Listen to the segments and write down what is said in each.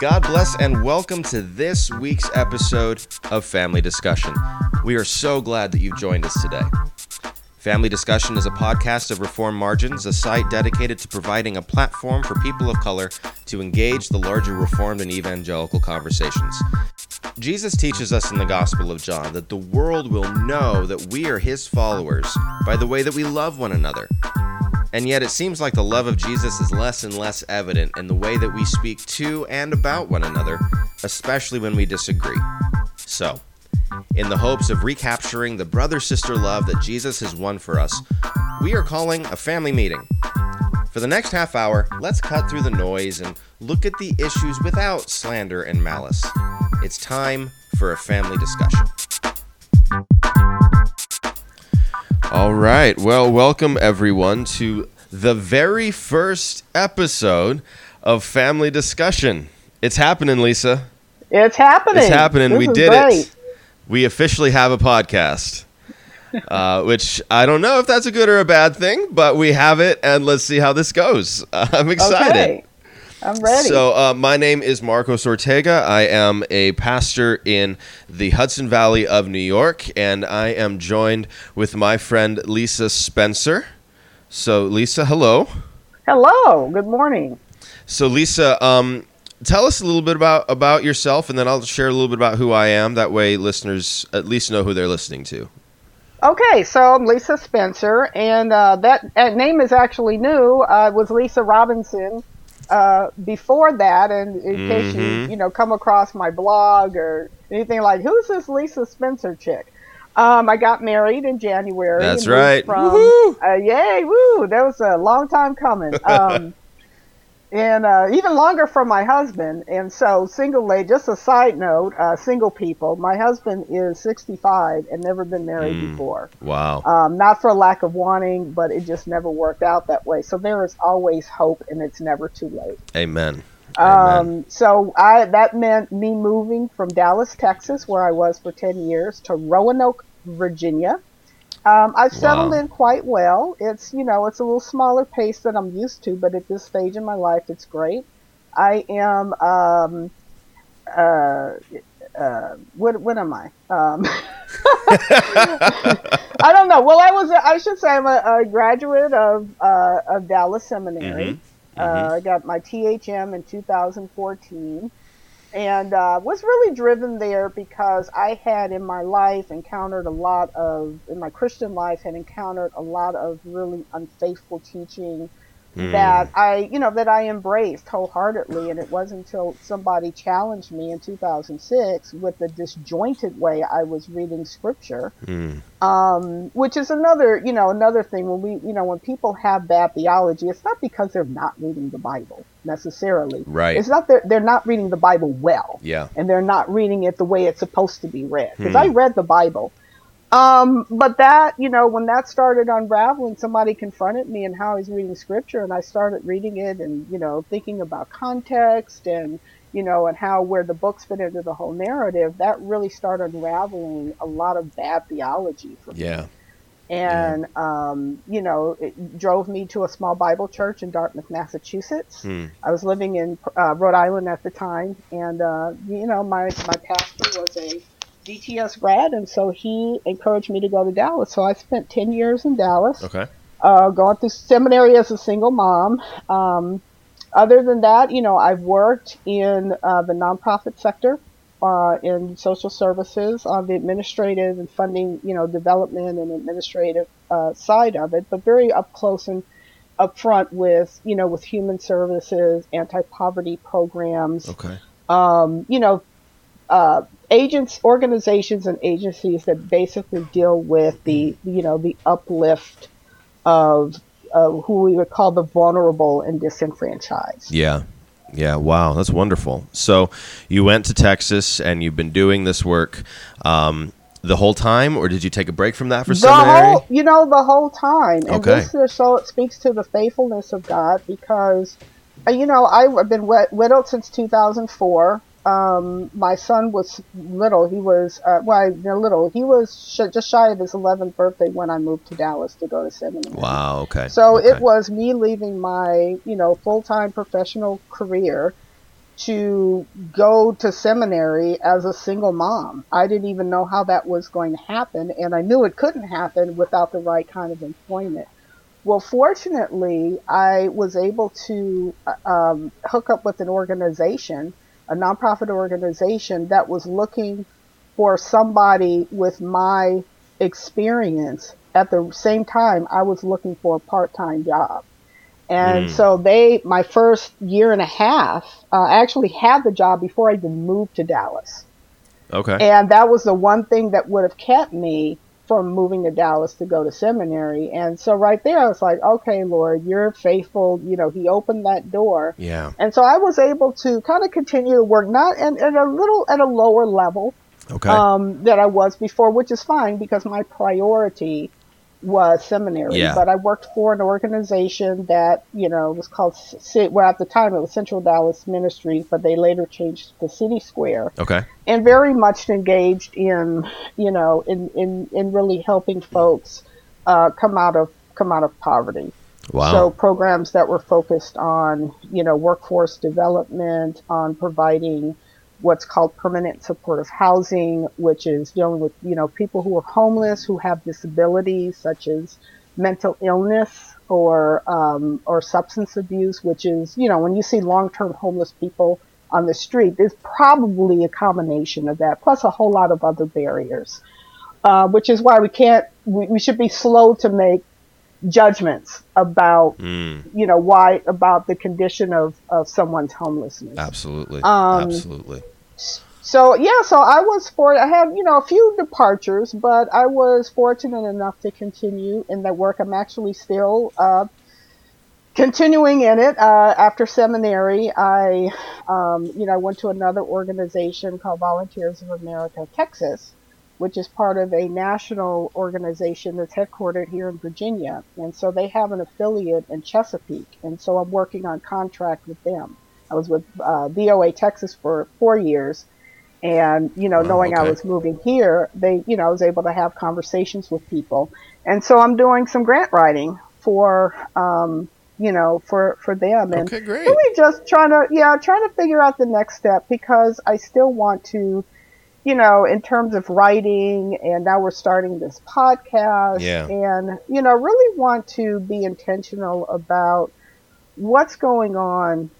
God bless and welcome to this week's episode of Family Discussion. We are so glad that you've joined us today. Family Discussion is a podcast of Reformed Margins, a site dedicated to providing a platform for people of color to engage the larger Reformed and evangelical conversations. Jesus teaches us in the Gospel of John that the world will know that we are his followers by the way that we love one another. And yet, it seems like the love of Jesus is less and less evident in the way that we speak to and about one another, especially when we disagree. So, in the hopes of recapturing the brother sister love that Jesus has won for us, we are calling a family meeting. For the next half hour, let's cut through the noise and look at the issues without slander and malice. It's time for a family discussion. All right. Well, welcome everyone to the very first episode of Family Discussion. It's happening, Lisa. It's happening. It's happening. This we did great. it. We officially have a podcast. Uh, which I don't know if that's a good or a bad thing, but we have it, and let's see how this goes. I'm excited. Okay. I'm ready. So, uh, my name is Marcos Ortega. I am a pastor in the Hudson Valley of New York, and I am joined with my friend Lisa Spencer. So, Lisa, hello. Hello. Good morning. So, Lisa, um, tell us a little bit about about yourself, and then I'll share a little bit about who I am. That way, listeners at least know who they're listening to. Okay, so I'm Lisa Spencer, and uh, that, that name is actually new. Uh, it was Lisa Robinson uh, before that, and in case you Mhm. you know come across my blog or anything like, who's this Lisa Spencer chick? Um, I got married in January. That's right. From, Woohoo! Uh, yay! Woo! That was a long time coming. Um, and uh, even longer from my husband. And so, single lady, just a side note, uh, single people, my husband is 65 and never been married Mm. before. Wow. Um, not for lack of wanting, but it just never worked out that way. So, there is always hope and it's never too late. Amen. Amen. Um, so I that meant me moving from Dallas, Texas, where I was for ten years, to Roanoke, Virginia. Um, I've settled Wow. in quite well. It's you know it's a little smaller pace than I'm used to, but at this stage in my life, it's great. I am um, uh, uh, what what am I? Um, I don't know. Well, I was I should say I'm a, a graduate of uh, of Dallas Seminary. Mhm. Uh, I got my THM in 2014 and uh, was really driven there because I had in my life encountered a lot of, in my Christian life, had encountered a lot of really unfaithful teaching Mm. that I, you know, that I embraced wholeheartedly. And it wasn't until somebody challenged me in 2006 with the disjointed way I was reading scripture Mm. um, which is another, you know, another thing when we, you know, when people have bad theology, it's not because they're not reading the Bible necessarily. Right. It's not that they're not reading the Bible well, Yeah. and they're not reading it the way it's supposed to be read. Because Hmm. I read the Bible, um, but that, you know, when that started unraveling, somebody confronted me and how I was reading Scripture, and I started reading it, and you know, thinking about context and you know, and how where the books fit into the whole narrative. That really started unraveling a lot of bad theology for me Yeah. and um, you know it drove me to a small bible church in dartmouth massachusetts Hmm. i was living in uh, rhode island at the time and uh, you know my, my pastor was a dts grad and so he encouraged me to go to dallas so i spent 10 years in dallas Okay. uh, going through seminary as a single mom um, other than that you know i've worked in uh, the nonprofit sector uh, in social services on the administrative and funding, you know, development and administrative uh, side of it, but very up close and up front with, you know, with human services, anti-poverty programs, Okay. um, you know, uh, agents, organizations, and agencies that basically deal with the, you know, the uplift of uh, who we would call the vulnerable and disenfranchised. Yeah. Yeah. Wow. That's wonderful. So you went to Texas and you've been doing this work um, the whole time, or did you take a break from that for the seminary? whole, you know, the whole time. And Okay. this is so it speaks to the faithfulness of God because, uh, you know, I've been wed- widowed since 2004. Um, my son was little. He was, uh, well, little. He was sh- just shy of his 11th birthday when I moved to Dallas to go to seminary. Wow. Okay. So okay. it was me leaving my, you know, full-time professional career to go to seminary as a single mom. I didn't even know how that was going to happen, and I knew it couldn't happen without the right kind of employment. Well, fortunately, I was able to uh, um, hook up with an organization, a nonprofit organization that was looking for somebody with my experience. At the same time, I was looking for a part-time job. And mm. so they, my first year and a half, uh, actually had the job before I even moved to Dallas. Okay. And that was the one thing that would have kept me from moving to Dallas to go to seminary. And so right there, I was like, okay, Lord, you're faithful. You know, He opened that door. Yeah. And so I was able to kind of continue to work, not at, at a little at a lower level. Okay. Um, that I was before, which is fine because my priority was seminary, yeah. but I worked for an organization that you know was called well at the time it was Central Dallas Ministries, but they later changed to City Square. Okay, and very much engaged in you know in in, in really helping folks uh, come out of come out of poverty. Wow. So programs that were focused on you know workforce development, on providing what's called permanent supportive housing, which is dealing with, you know, people who are homeless, who have disabilities such as mental illness or, um, or substance abuse, which is, you know, when you see long-term homeless people on the street, there's probably a combination of that, plus a whole lot of other barriers. Uh, which is why we can't, we, we should be slow to make judgments about mm. you know why about the condition of of someone's homelessness absolutely um, absolutely so yeah, so I was for I had you know a few departures, but I was fortunate enough to continue in that work. I'm actually still uh, continuing in it uh, after seminary. I um, you know I went to another organization called Volunteers of America Texas, which is part of a national organization that's headquartered here in Virginia, and so they have an affiliate in Chesapeake, and so I'm working on contract with them. I was with uh, VOA Texas for four years. And, you know, oh, knowing okay. I was moving here, they, you know, I was able to have conversations with people. And so I'm doing some grant writing for, um, you know, for, for them. And okay, great. really just trying to, yeah, trying to figure out the next step because I still want to, you know, in terms of writing, and now we're starting this podcast, yeah. and you know, really want to be intentional about what's going on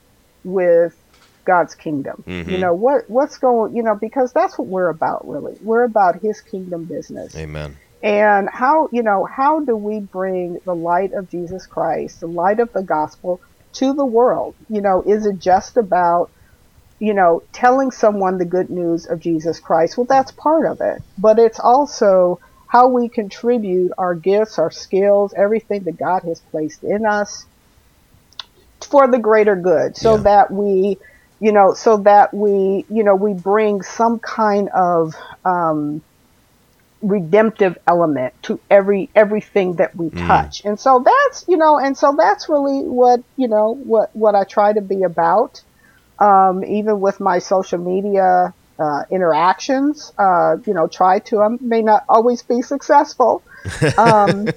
with God's kingdom. Mm-hmm. You know what what's going you know because that's what we're about really. We're about his kingdom business. Amen. And how you know how do we bring the light of Jesus Christ, the light of the gospel to the world? You know, is it just about you know telling someone the good news of Jesus Christ? Well, that's part of it, but it's also how we contribute our gifts, our skills, everything that God has placed in us for the greater good so yeah. that we you know so that we you know we bring some kind of um, redemptive element to every everything that we mm. touch and so that's you know and so that's really what you know what what i try to be about um, even with my social media uh, interactions uh, you know try to i may not always be successful um,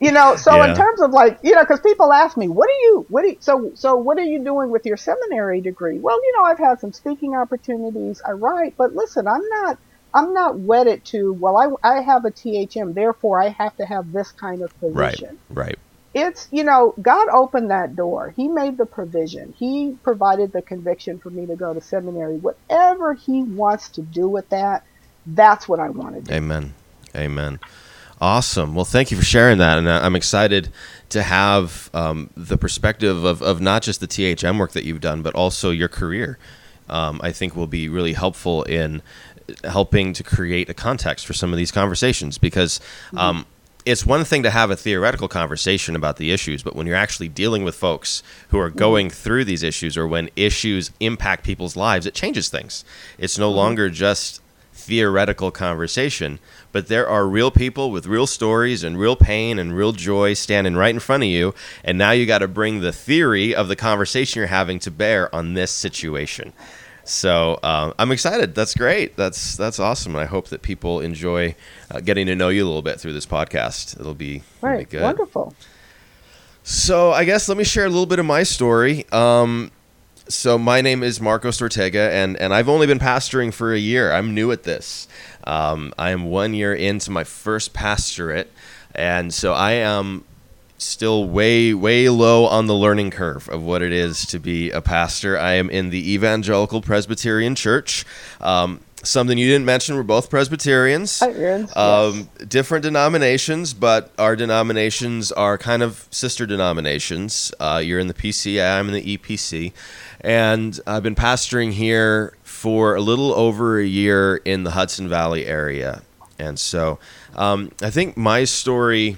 You know, so yeah. in terms of like, you know, because people ask me, what do you, what do you, so, so what are you doing with your seminary degree? Well, you know, I've had some speaking opportunities. I write, but listen, I'm not, I'm not wedded to, well, I, I have a THM, therefore I have to have this kind of position. Right, right. It's, you know, God opened that door. He made the provision. He provided the conviction for me to go to seminary. Whatever He wants to do with that, that's what I want to do. Amen. Amen. Awesome. Well, thank you for sharing that. And I'm excited to have um, the perspective of, of not just the THM work that you've done, but also your career. Um, I think will be really helpful in helping to create a context for some of these conversations because um, mm-hmm. it's one thing to have a theoretical conversation about the issues, but when you're actually dealing with folks who are going mm-hmm. through these issues or when issues impact people's lives, it changes things. It's no mm-hmm. longer just theoretical conversation, but there are real people with real stories and real pain and real joy standing right in front of you. And now you got to bring the theory of the conversation you're having to bear on this situation. So uh, I'm excited. That's great. That's that's awesome. And I hope that people enjoy uh, getting to know you a little bit through this podcast. It'll be, right. It'll be good. Wonderful. So I guess let me share a little bit of my story. Um, so my name is Marcos Ortega, and, and I've only been pastoring for a year. I'm new at this. Um, I am one year into my first pastorate, and so I am still way way low on the learning curve of what it is to be a pastor. I am in the Evangelical Presbyterian Church. Um, something you didn't mention, we're both Presbyterians. Um, different denominations, but our denominations are kind of sister denominations. Uh, you're in the PCA, I'm in the EPC. And I've been pastoring here for a little over a year in the Hudson Valley area. And so um, I think my story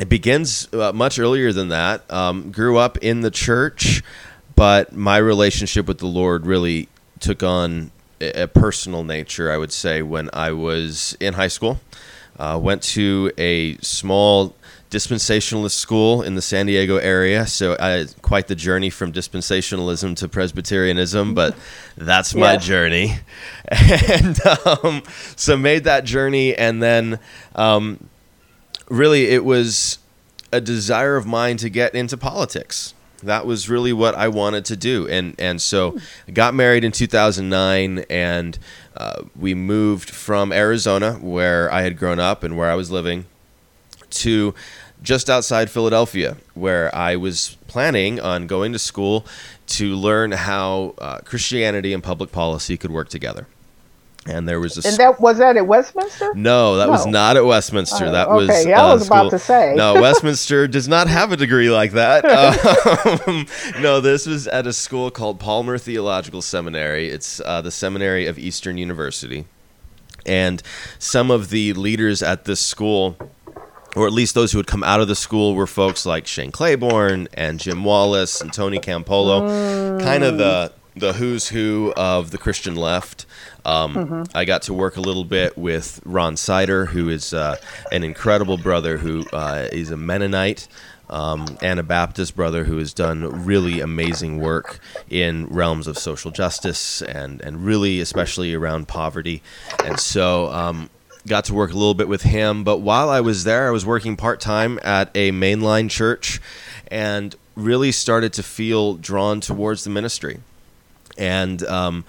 it begins uh, much earlier than that. Um, grew up in the church, but my relationship with the Lord really took on a, personal nature. I would say when I was in high school, uh, went to a small dispensationalist school in the San Diego area. So I quite the journey from dispensationalism to Presbyterianism, but that's my journey. And um, so made that journey, and then. Um, really it was a desire of mine to get into politics that was really what I wanted to do, and and so I got married in 2009, and uh, we moved from Arizona, where I had grown up and where I was living, to just outside Philadelphia, where I was planning on going to school to learn how uh, Christianity and public policy could work together. And there was a And that was that at Westminster? no, that was not at Westminster. Oh, that was okay, yeah, I uh, was about to say. No, Westminster does not have a degree like that. Um, no, this was at a school called Palmer Theological Seminary. It's uh, the seminary of Eastern University, and some of the leaders at this school. Or at least those who had come out of the school were folks like Shane Claiborne and Jim Wallis and Tony Campolo, kind of the the who's who of the Christian left. Um, I got to work a little bit with Ron Sider, who is uh, an incredible brother who uh, is a Mennonite. Um, Anabaptist brother who has done really amazing work in realms of social justice and, and really especially around poverty. And so um, got to work a little bit with him. But while I was there, I was working part time at a mainline church and really started to feel drawn towards the ministry. And um,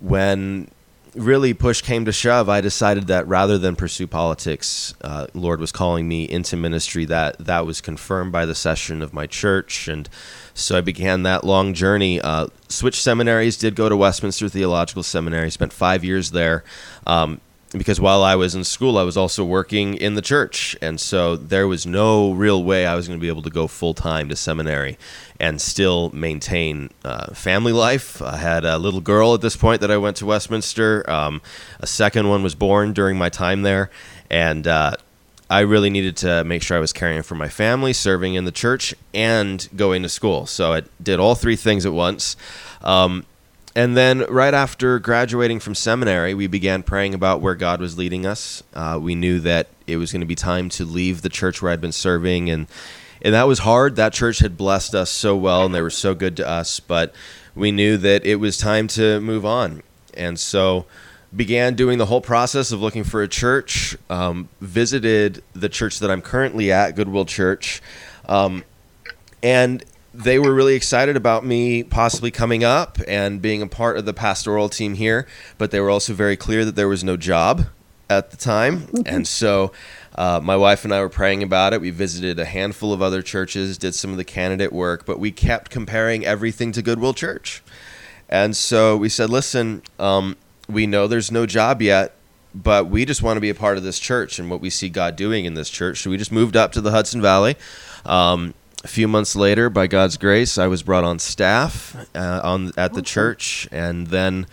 when really push came to shove, I decided that rather than pursue politics, uh, Lord was calling me into ministry. That that was confirmed by the session of my church, and so I began that long journey. Uh, switched seminaries, did go to Westminster Theological Seminary, spent five years there. Um, because while I was in school, I was also working in the church. And so there was no real way I was going to be able to go full time to seminary and still maintain uh, family life. I had a little girl at this point that I went to Westminster. Um, a second one was born during my time there. And uh, I really needed to make sure I was caring for my family, serving in the church, and going to school. So I did all three things at once. Um, and then, right after graduating from seminary, we began praying about where God was leading us. Uh, we knew that it was going to be time to leave the church where I'd been serving, and and that was hard. That church had blessed us so well, and they were so good to us. But we knew that it was time to move on, and so began doing the whole process of looking for a church. Um, visited the church that I'm currently at, Goodwill Church, um, and they were really excited about me possibly coming up and being a part of the pastoral team here, but they were also very clear that there was no job at the time. and so uh, my wife and I were praying about it. We visited a handful of other churches, did some of the candidate work, but we kept comparing everything to Goodwill Church. And so we said, listen, um, we know there's no job yet, but we just want to be a part of this church and what we see God doing in this church. So we just moved up to the Hudson Valley. Um, a few months later, by God's grace, I was brought on staff uh, on at the church, and then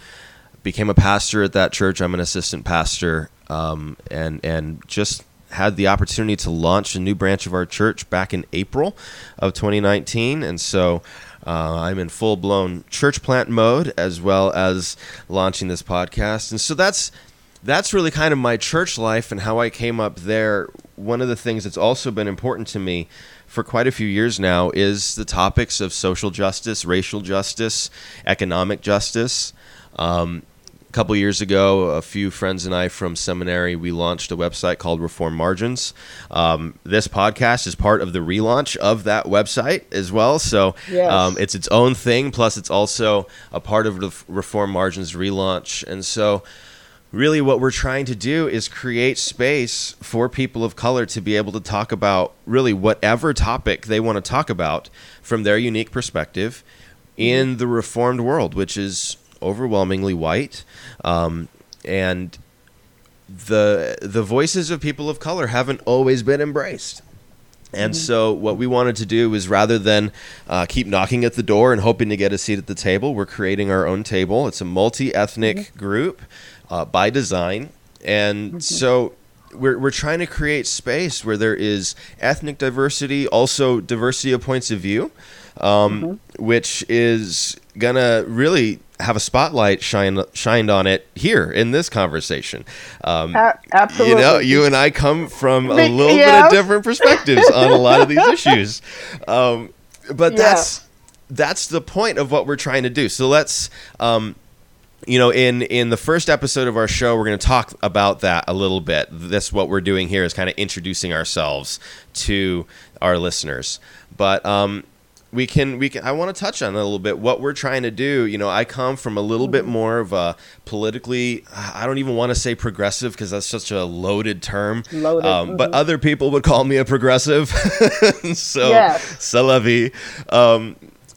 became a pastor at that church. I'm an assistant pastor, um, and and just had the opportunity to launch a new branch of our church back in April of 2019, and so. Uh, I'm in full blown church plant mode as well as launching this podcast. And so that's that's really kind of my church life and how I came up there. One of the things that's also been important to me for quite a few years now is the topics of social justice, racial justice, economic justice. Um, a couple years ago, a few friends and I from seminary, we launched a website called Reformed Margins. Um, this podcast is part of the relaunch of that website as well. So Yes. um, it's its own thing. Plus, it's also a part of the Reformed Margins relaunch. And so, really, what we're trying to do is create space for people of color to be able to talk about really whatever topic they want to talk about from their unique perspective in the reformed world, which is overwhelmingly white. Um, and the the voices of people of color haven't always been embraced. And so, what we wanted to do is rather than uh, keep knocking at the door and hoping to get a seat at the table, we're creating our own table. It's a multi ethnic group uh, by design. And so, we're, we're trying to create space where there is ethnic diversity, also diversity of points of view, um, which is going to really have a spotlight shine, shined on it here in this conversation. Um, absolutely. you know, you and I come from a little bit of different perspectives on a lot of these issues. Um, but Yeah. that's that's the point of what we're trying to do. So let's um, you know, in in the first episode of our show, we're going to talk about that a little bit. This what we're doing here is kind of introducing ourselves to our listeners. But um, we can we can I want to touch on a little bit what we're trying to do. You know, I come from a little bit more of a politically I don't even want to say progressive because that's such a loaded term. Loaded, Um, But mhm. other people would call me a progressive. so Yes. Um,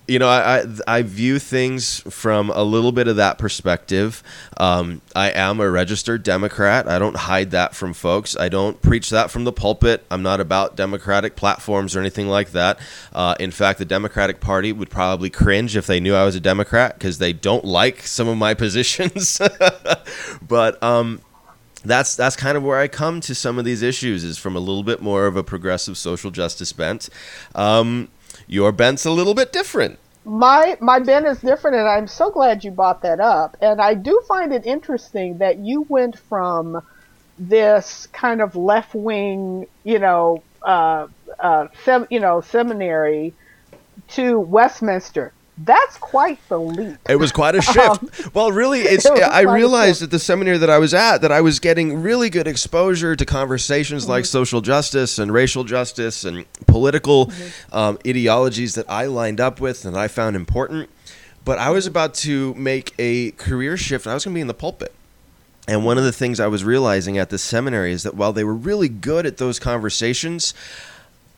you know, I, I I view things from a little bit of that perspective. Um, I am a registered Democrat. I don't hide that from folks. I don't preach that from the pulpit. I'm not about Democratic platforms or anything like that. Uh, in fact, the Democratic Party would probably cringe if they knew I was a Democrat because they don't like some of my positions. but um, that's that's kind of where I come to some of these issues is from a little bit more of a progressive social justice bent. Um, your bent's a little bit different. my my bent is different and i'm so glad you brought that up and i do find it interesting that you went from this kind of left wing you know uh, uh, sem- you know seminary to westminster that's quite the leap It was quite a shift. well, really, it's. Um, it I realized at the seminary that I was at that I was getting really good exposure to conversations like Mm-hmm. social justice and racial justice and political Mm-hmm. um, ideologies that I lined up with and I found important. But I Mm-hmm. was about to make a career shift. I was going to be in the pulpit. And one of the things I was realizing at the seminary is that while they were really good at those conversations,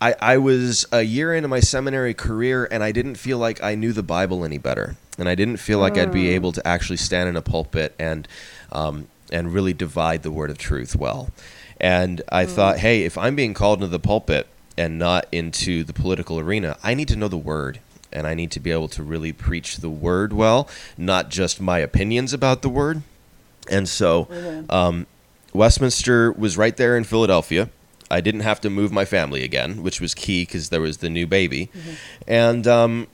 I, I was a year into my seminary career and I didn't feel like I knew the Bible any better. And I didn't feel like I'd be able to actually stand in a pulpit and, um, and really divide the word of truth well. And I thought, hey, if I'm being called into the pulpit and not into the political arena, I need to know the word. And I need to be able to really preach the word well, not just my opinions about the word. And so, um, Westminster was right there in Philadelphia. I didn't have to move my family again, which was key because there was the new baby. And um,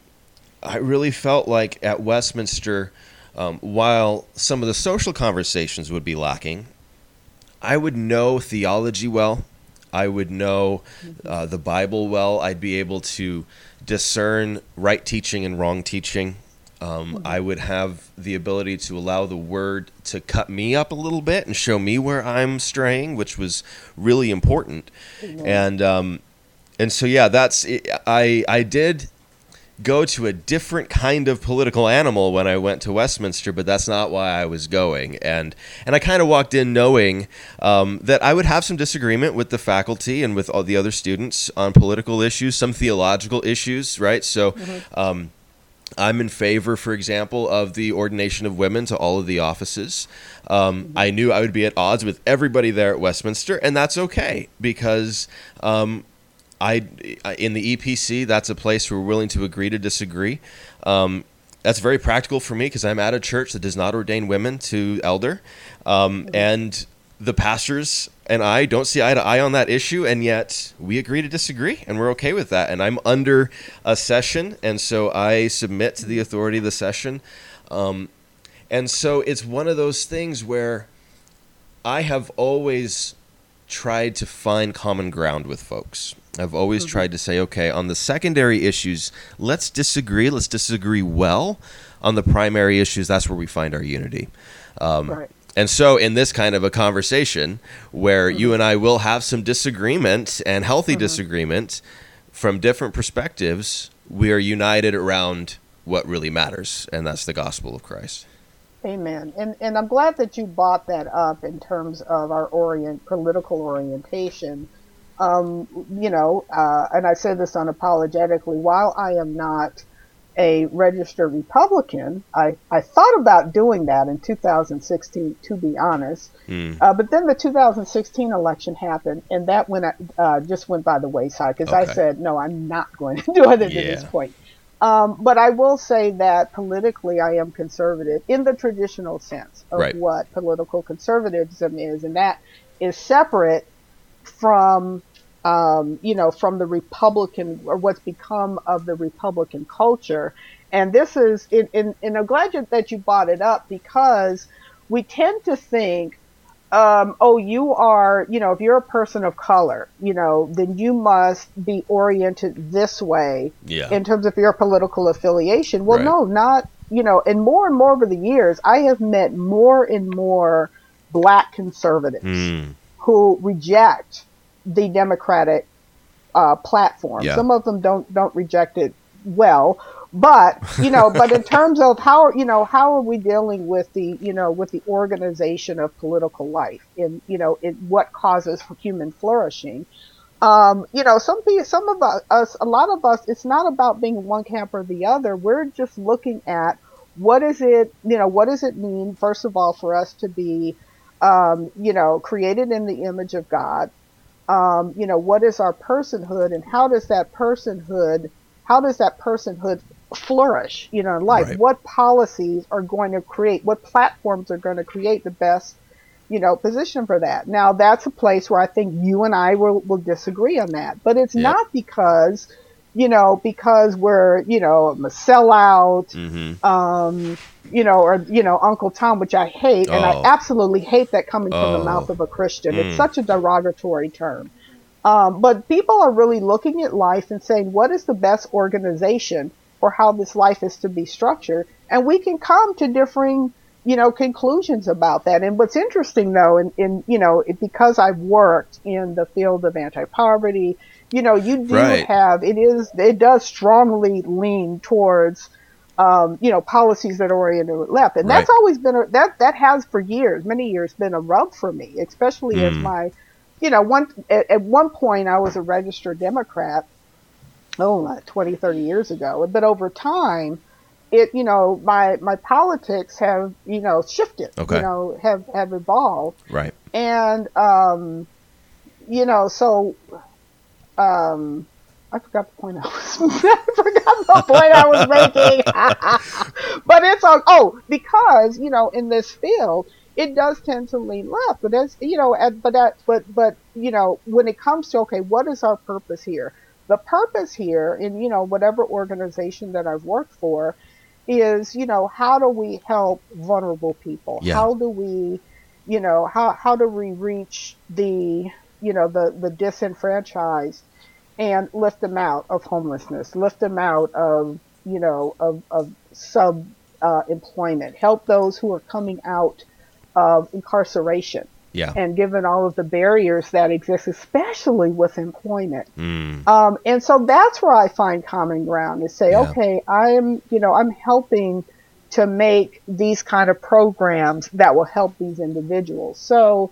I really felt like at Westminster, um, while some of the social conversations would be lacking, I would know theology well. I would know uh, the Bible well. I'd be able to discern right teaching and wrong teaching. Um, I would have the ability to allow the word to cut me up a little bit and show me where I'm straying, which was really important. And um, and so yeah, that's I I did go to a different kind of political animal when I went to Westminster, but that's not why I was going. And and I kind of walked in knowing um, that I would have some disagreement with the faculty and with all the other students on political issues, some theological issues, right? So. Um, I'm in favor, for example, of the ordination of women to all of the offices. Um, I knew I would be at odds with everybody there at Westminster, and that's okay because um, I in the EPC that's a place where we're willing to agree to disagree. Um, that's very practical for me because I'm at a church that does not ordain women to elder, um, and the pastors and I don't see eye to eye on that issue, and yet we agree to disagree, and we're okay with that. And I'm under a session, and so I submit to the authority of the session. Um, and so it's one of those things where I have always tried to find common ground with folks. I've always Mm-hmm. tried to say, okay, on the secondary issues, let's disagree. Let's disagree well. On the primary issues, that's where we find our unity. Um, Right. And so, in this kind of a conversation where Mm-hmm. you and I will have some disagreement and healthy disagreement from different perspectives, we are united around what really matters, and that's the gospel of Christ. Amen. And and I'm glad that you brought that up in terms of our orient political orientation. Um, you know, uh, and I say this unapologetically. While I am not a registered Republican, I, I thought about doing that in 2016, to be honest. Mm. Uh, but then the 2016 election happened, and that went uh, just went by the wayside because I said, no, I'm not going to do it at this point. Um, but I will say that politically, I am conservative in the traditional sense of Right. what political conservatism is, and that is separate from, um, you know, from the Republican or what's become of the Republican culture. And this is, in, in, and I'm glad you, that you brought it up because we tend to think um, oh, you are, you know, if you're a person of color, you know, then you must be oriented this way Yeah. in terms of your political affiliation. Well, Right. no, not, you know, and more and more over the years, I have met more and more black conservatives Mm. who reject the Democratic uh, platform. Yeah. Some of them don't don't reject it well, but you know, but in terms of how you know how are we dealing with the you know with the organization of political life in you know in what causes human flourishing. Um, you know, some some of us, a lot of us, it's not about being one camp or the other. We're just looking at what is it, you know, what does it mean, first of all, for us to be, um, you know, created in the image of God. Um, you know, what is our personhood, and how does that personhood, how does that personhood flourish, you know, in life? Right. What policies are going to create? What platforms are going to create the best you know, position for that. Now that's a place where I think you and I will, will disagree on that, but it's Yep. not because, you know, because we're, you know, a sellout, hmm um, you know, or, you know, Uncle Tom, which I hate. And Oh. I absolutely hate that coming from Oh. the mouth of a Christian. Mm. It's such a derogatory term. Um, but people are really looking at life and saying, what is the best organization for how this life is to be structured? And we can come to differing, you know, conclusions about that. And what's interesting though, in, in you know, it, because I've worked in the field of anti-poverty, you know, you do Right. have, it is, it does strongly lean towards, um, you know, policies that are oriented left. And that's always been, a, that, that has for years, many years been a rub for me, especially as Mm. my, you know, one, at, at one point I was a registered Democrat, oh, like 20, 30 years ago. But over time, it, you know, my, my politics have, you know, shifted, Okay. you know, have, have evolved. Right. And, um, you know, so, um, I forgot the point I was, I forgot the point I was making. but it's on, oh, because, you know, in this field, it does tend to lean left, but that's, you know, at, but that, but, but, you know, when it comes to, okay, what is our purpose here? The purpose here in, you know, whatever organization that I've worked for is, you know, how do we help vulnerable people? Yeah. How do we, you know, how, how do we reach the, you know, the, the disenfranchised and lift them out of homelessness, lift them out of, you know, of, of sub uh, employment, help those who are coming out of incarceration Yeah. and given all of the barriers that exist, especially with employment. Mm. Um, and so that's where I find common ground is say, Yeah. okay, I am, you know, I'm helping to make these kind of programs that will help these individuals. So,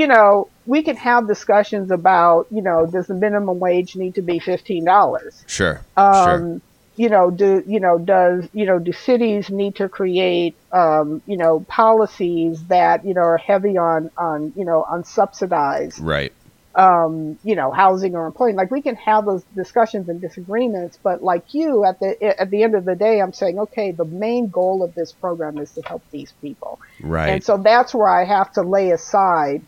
you know, we can have discussions about, you know, does the minimum wage need to be fifteen dollars? Sure. Um, sure. You know, do you know does you know do cities need to create um, you know policies that you know are heavy on on you know on subsidized Right. um, you know, housing or employment. Like we can have those discussions and disagreements, but like you, at the at the end of the day, I'm saying, okay, the main goal of this program is to help these people, Right. and so that's where I have to lay aside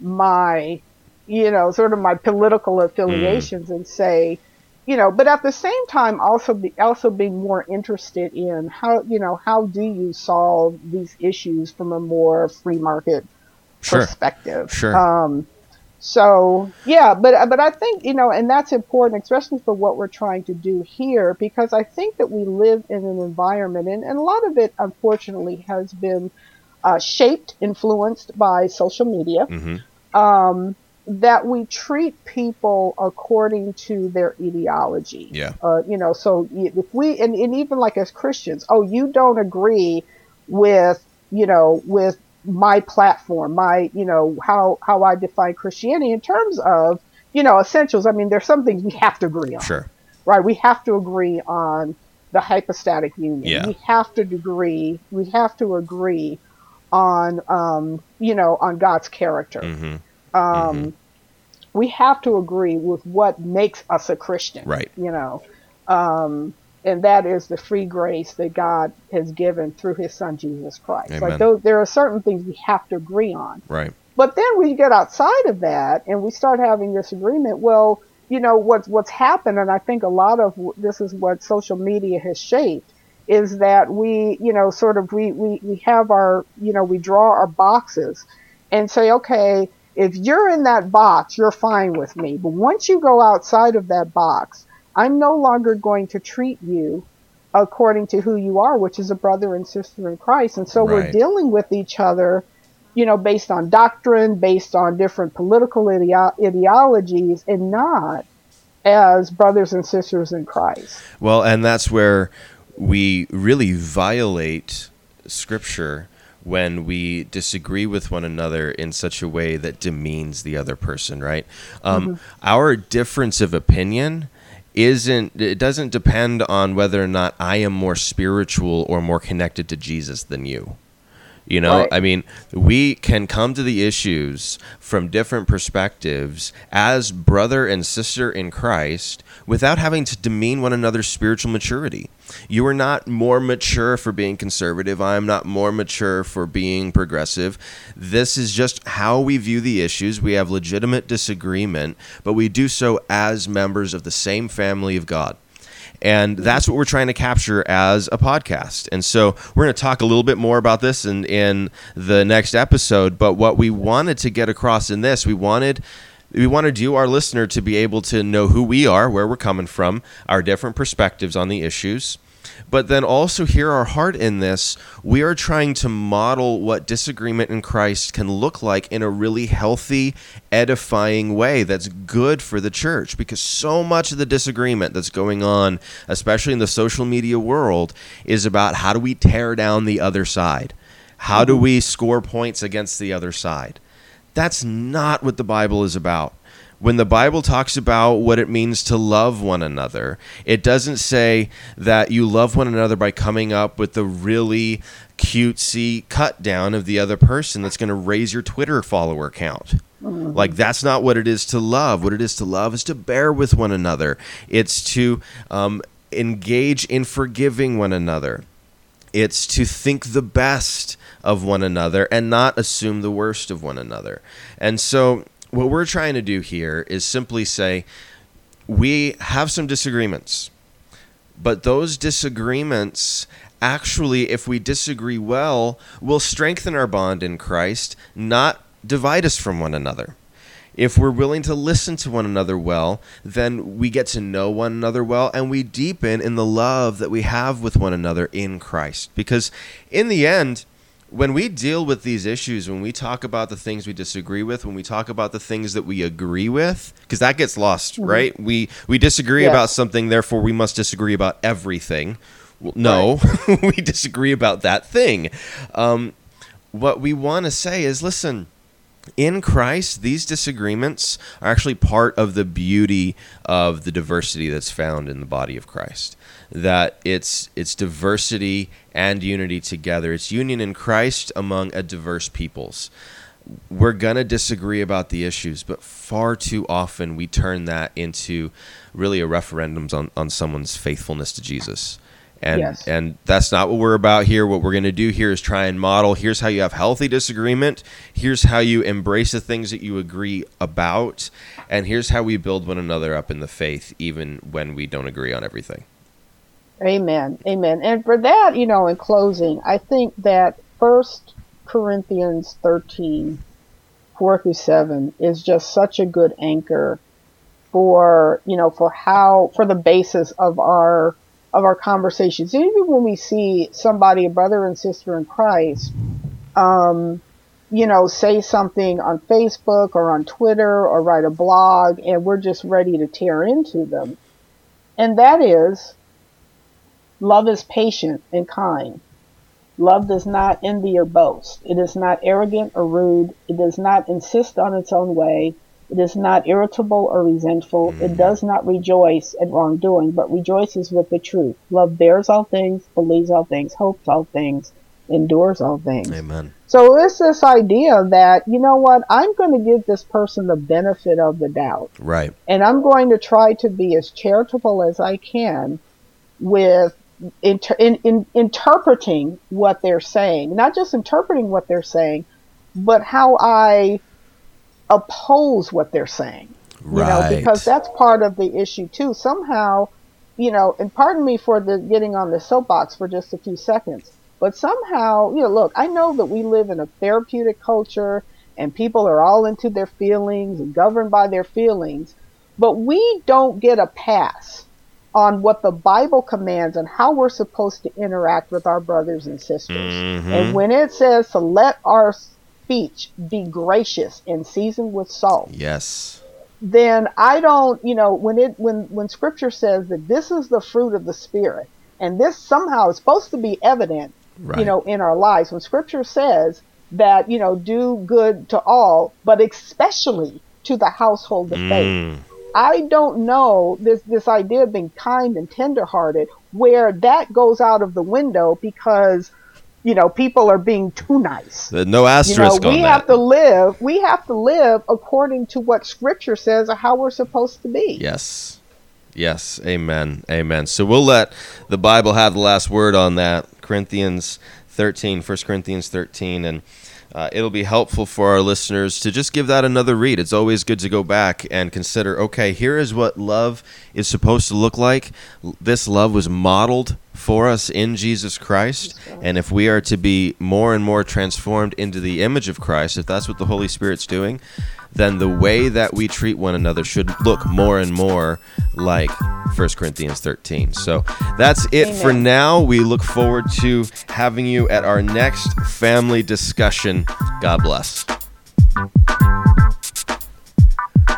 my, you know, sort of my political affiliations and say, you know, but at the same time, also be also being more interested in how you know how do you solve these issues from a more free market Sure. perspective. Sure. Um, So yeah, but but I think you know, and that's important, especially for what we're trying to do here, because I think that we live in an environment, and, and a lot of it, unfortunately, has been uh, shaped, influenced by social media. Mm-hmm. Um, that we treat people according to their ideology. Yeah. Uh, you know, so if we, and, and even like as Christians, oh, you don't agree with, you know, with my platform, my, you know, how, how I define Christianity in terms of, you know, essentials. I mean, there's some things we have to agree on. Sure. Right. We have to agree on the hypostatic union. Yeah. We have to agree. We have to agree on, um, you know, on God's character. Mm-hmm. Um, Mhm. We have to agree with what makes us a Christian. Right. You know, um, and that is the free grace that God has given through His Son Jesus Christ. Amen. Like those, there are certain things we have to agree on. Right. But then we get outside of that and we start having this agreement. Well, you know what's what's happened, and I think a lot of this is what social media has shaped is that we, you know, sort of we we we have our, you know, we draw our boxes and say, okay, if you're in that box, you're fine with me. But once you go outside of that box, I'm no longer going to treat you according to who you are, which is a brother and sister in Christ. And so we're dealing with each other, you know, based on doctrine, based on different political ideo- ideologies, and not as brothers and sisters in Christ. Well, and that's where we really violate scripture when we disagree with one another in such a way that demeans the other person, right? Um, Our difference of opinion isn't it doesn't depend on whether or not I am more spiritual or more connected to Jesus than you. You know, Right. I mean, we can come to the issues from different perspectives as brother and sister in Christ without having to demean one another's spiritual maturity. You are not more mature for being conservative. I am not more mature for being progressive. This is just how we view the issues. We have legitimate disagreement, but we do so as members of the same family of God. And that's what we're trying to capture as a podcast. And so we're going to talk a little bit more about this in, in the next episode. But what we wanted to get across in this, we wanted we wanted you, our listener, to be able to know who we are, where we're coming from, our different perspectives on the issues. But then also hear our heart in this. We are trying to model what disagreement in Christ can look like in a really healthy, edifying way that's good for the church. Because so much of the disagreement that's going on, especially in the social media world, is about how do we tear down the other side? How do mm-hmm. we score points against the other side? That's not what the Bible is about. When the Bible talks about what it means to love one another, it doesn't say that you love one another by coming up with the really cutesy cut down of the other person that's going to raise your Twitter follower count. Like, that's not what it is to love. What it is to love is to bear with one another, it's to um, engage in forgiving one another it's to think the best of one another and not assume the worst of one another. And so, what we're trying to do here is simply say we have some disagreements, but those disagreements actually, if we disagree well, will strengthen our bond in Christ, not divide us from one another. If we're willing to listen to one another well, then we get to know one another well and we deepen in the love that we have with one another in Christ. Because in the end, when we deal with these issues, when we talk about the things we disagree with, when we talk about the things that we agree with, because that gets lost, right? We we disagree Yes. about something, therefore we must disagree about everything. Well, no, we disagree about that thing. Um, what we want to say is, listen in Christ, these disagreements are actually part of the beauty of the diversity that's found in the body of Christ. That it's it's diversity and unity together. It's union in Christ among a diverse peoples. We're gonna disagree about the issues, but far too often we turn that into really a referendum on, on someone's faithfulness to Jesus. And Yes. and that's not what we're about here. What we're going to do here is try and model. Here's how you have healthy disagreement. Here's how you embrace the things that you agree about, and here's how we build one another up in the faith, even when we don't agree on everything. Amen. Amen. And for that, you know, in closing, I think that First Corinthians 13, 4 through 7 is just such a good anchor for, you know, for how, for the basis of our, of our conversations. Even when we see somebody, a brother and sister in Christ, um, you know, say something on Facebook or on Twitter or write a blog and we're just ready to tear into them. And that is, love is patient and kind. Love does not envy or boast. It is not arrogant or rude. It does not insist on its own way. It is not irritable or resentful. Mm. It does not rejoice at wrongdoing, but rejoices with the truth. Love bears all things, believes all things, hopes all things, endures all things. Amen. So it's this idea that, you know what, I'm going to give this person the benefit of the doubt. Right. And I'm going to try to be as charitable as I can with inter- in, in, interpreting what they're saying, not just interpreting what they're saying, but how I oppose what they're saying. Right. You know, because that's part of the issue too. Somehow, you know, and pardon me for the getting on the soapbox for just a few seconds, but somehow, you know, look, I know that we live in a therapeutic culture and people are all into their feelings and governed by their feelings, but we don't get a pass on what the Bible commands and how we're supposed to interact with our brothers and sisters. Mm-hmm. And when it says to let our speech be gracious and seasoned with salt. Yes. Then I don't, you know, when it when when scripture says that this is the fruit of the spirit and this somehow is supposed to be evident, right. you know, in our lives. When scripture says that, you know, do good to all, but especially to the household of mm. faith I don't know this this idea of being kind and tenderhearted where that goes out of the window because you know people are being too nice. Uh, no asterisk you know, we have that. to live. We have to live according to what Scripture says or how we're supposed to be. Yes. Yes, amen. Amen. So we'll let the Bible have the last word on that. Corinthians 13, 1 Corinthians 13 and uh, it'll be helpful for our listeners to just give that another read. It's always good to go back and consider okay, here is what love is supposed to look like. This love was modeled for us in Jesus Christ. And if we are to be more and more transformed into the image of Christ, if that's what the Holy Spirit's doing, then the way that we treat one another should look more and more like 1 Corinthians 13. So that's it Amen. for now. We look forward to having you at our next family discussion. God bless.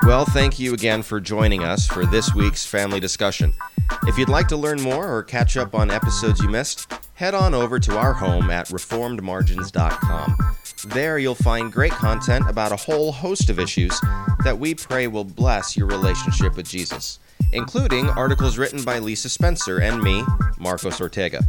Well, thank you again for joining us for this week's family discussion. If you'd like to learn more or catch up on episodes you missed, head on over to our home at reformedmargins.com. There you'll find great content about a whole host of issues that we pray will bless your relationship with Jesus, including articles written by Lisa Spencer and me, Marcos Ortega.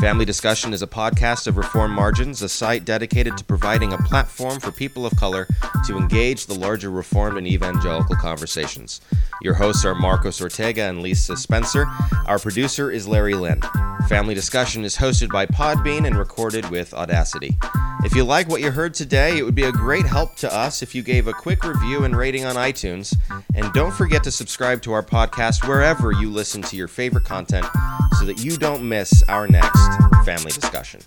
Family Discussion is a podcast of Reformed Margins, a site dedicated to providing a platform for people of color to engage the larger Reformed and evangelical conversations. Your hosts are Marcos Ortega and Lisa Spencer. Our producer is Larry Lynn. Family Discussion is hosted by Podbean and recorded with Audacity. If you like what you heard today, it would be a great help to us if you gave a quick review and rating on iTunes. And don't forget to subscribe to our podcast wherever you listen to your favorite content so that you don't miss our next family discussion.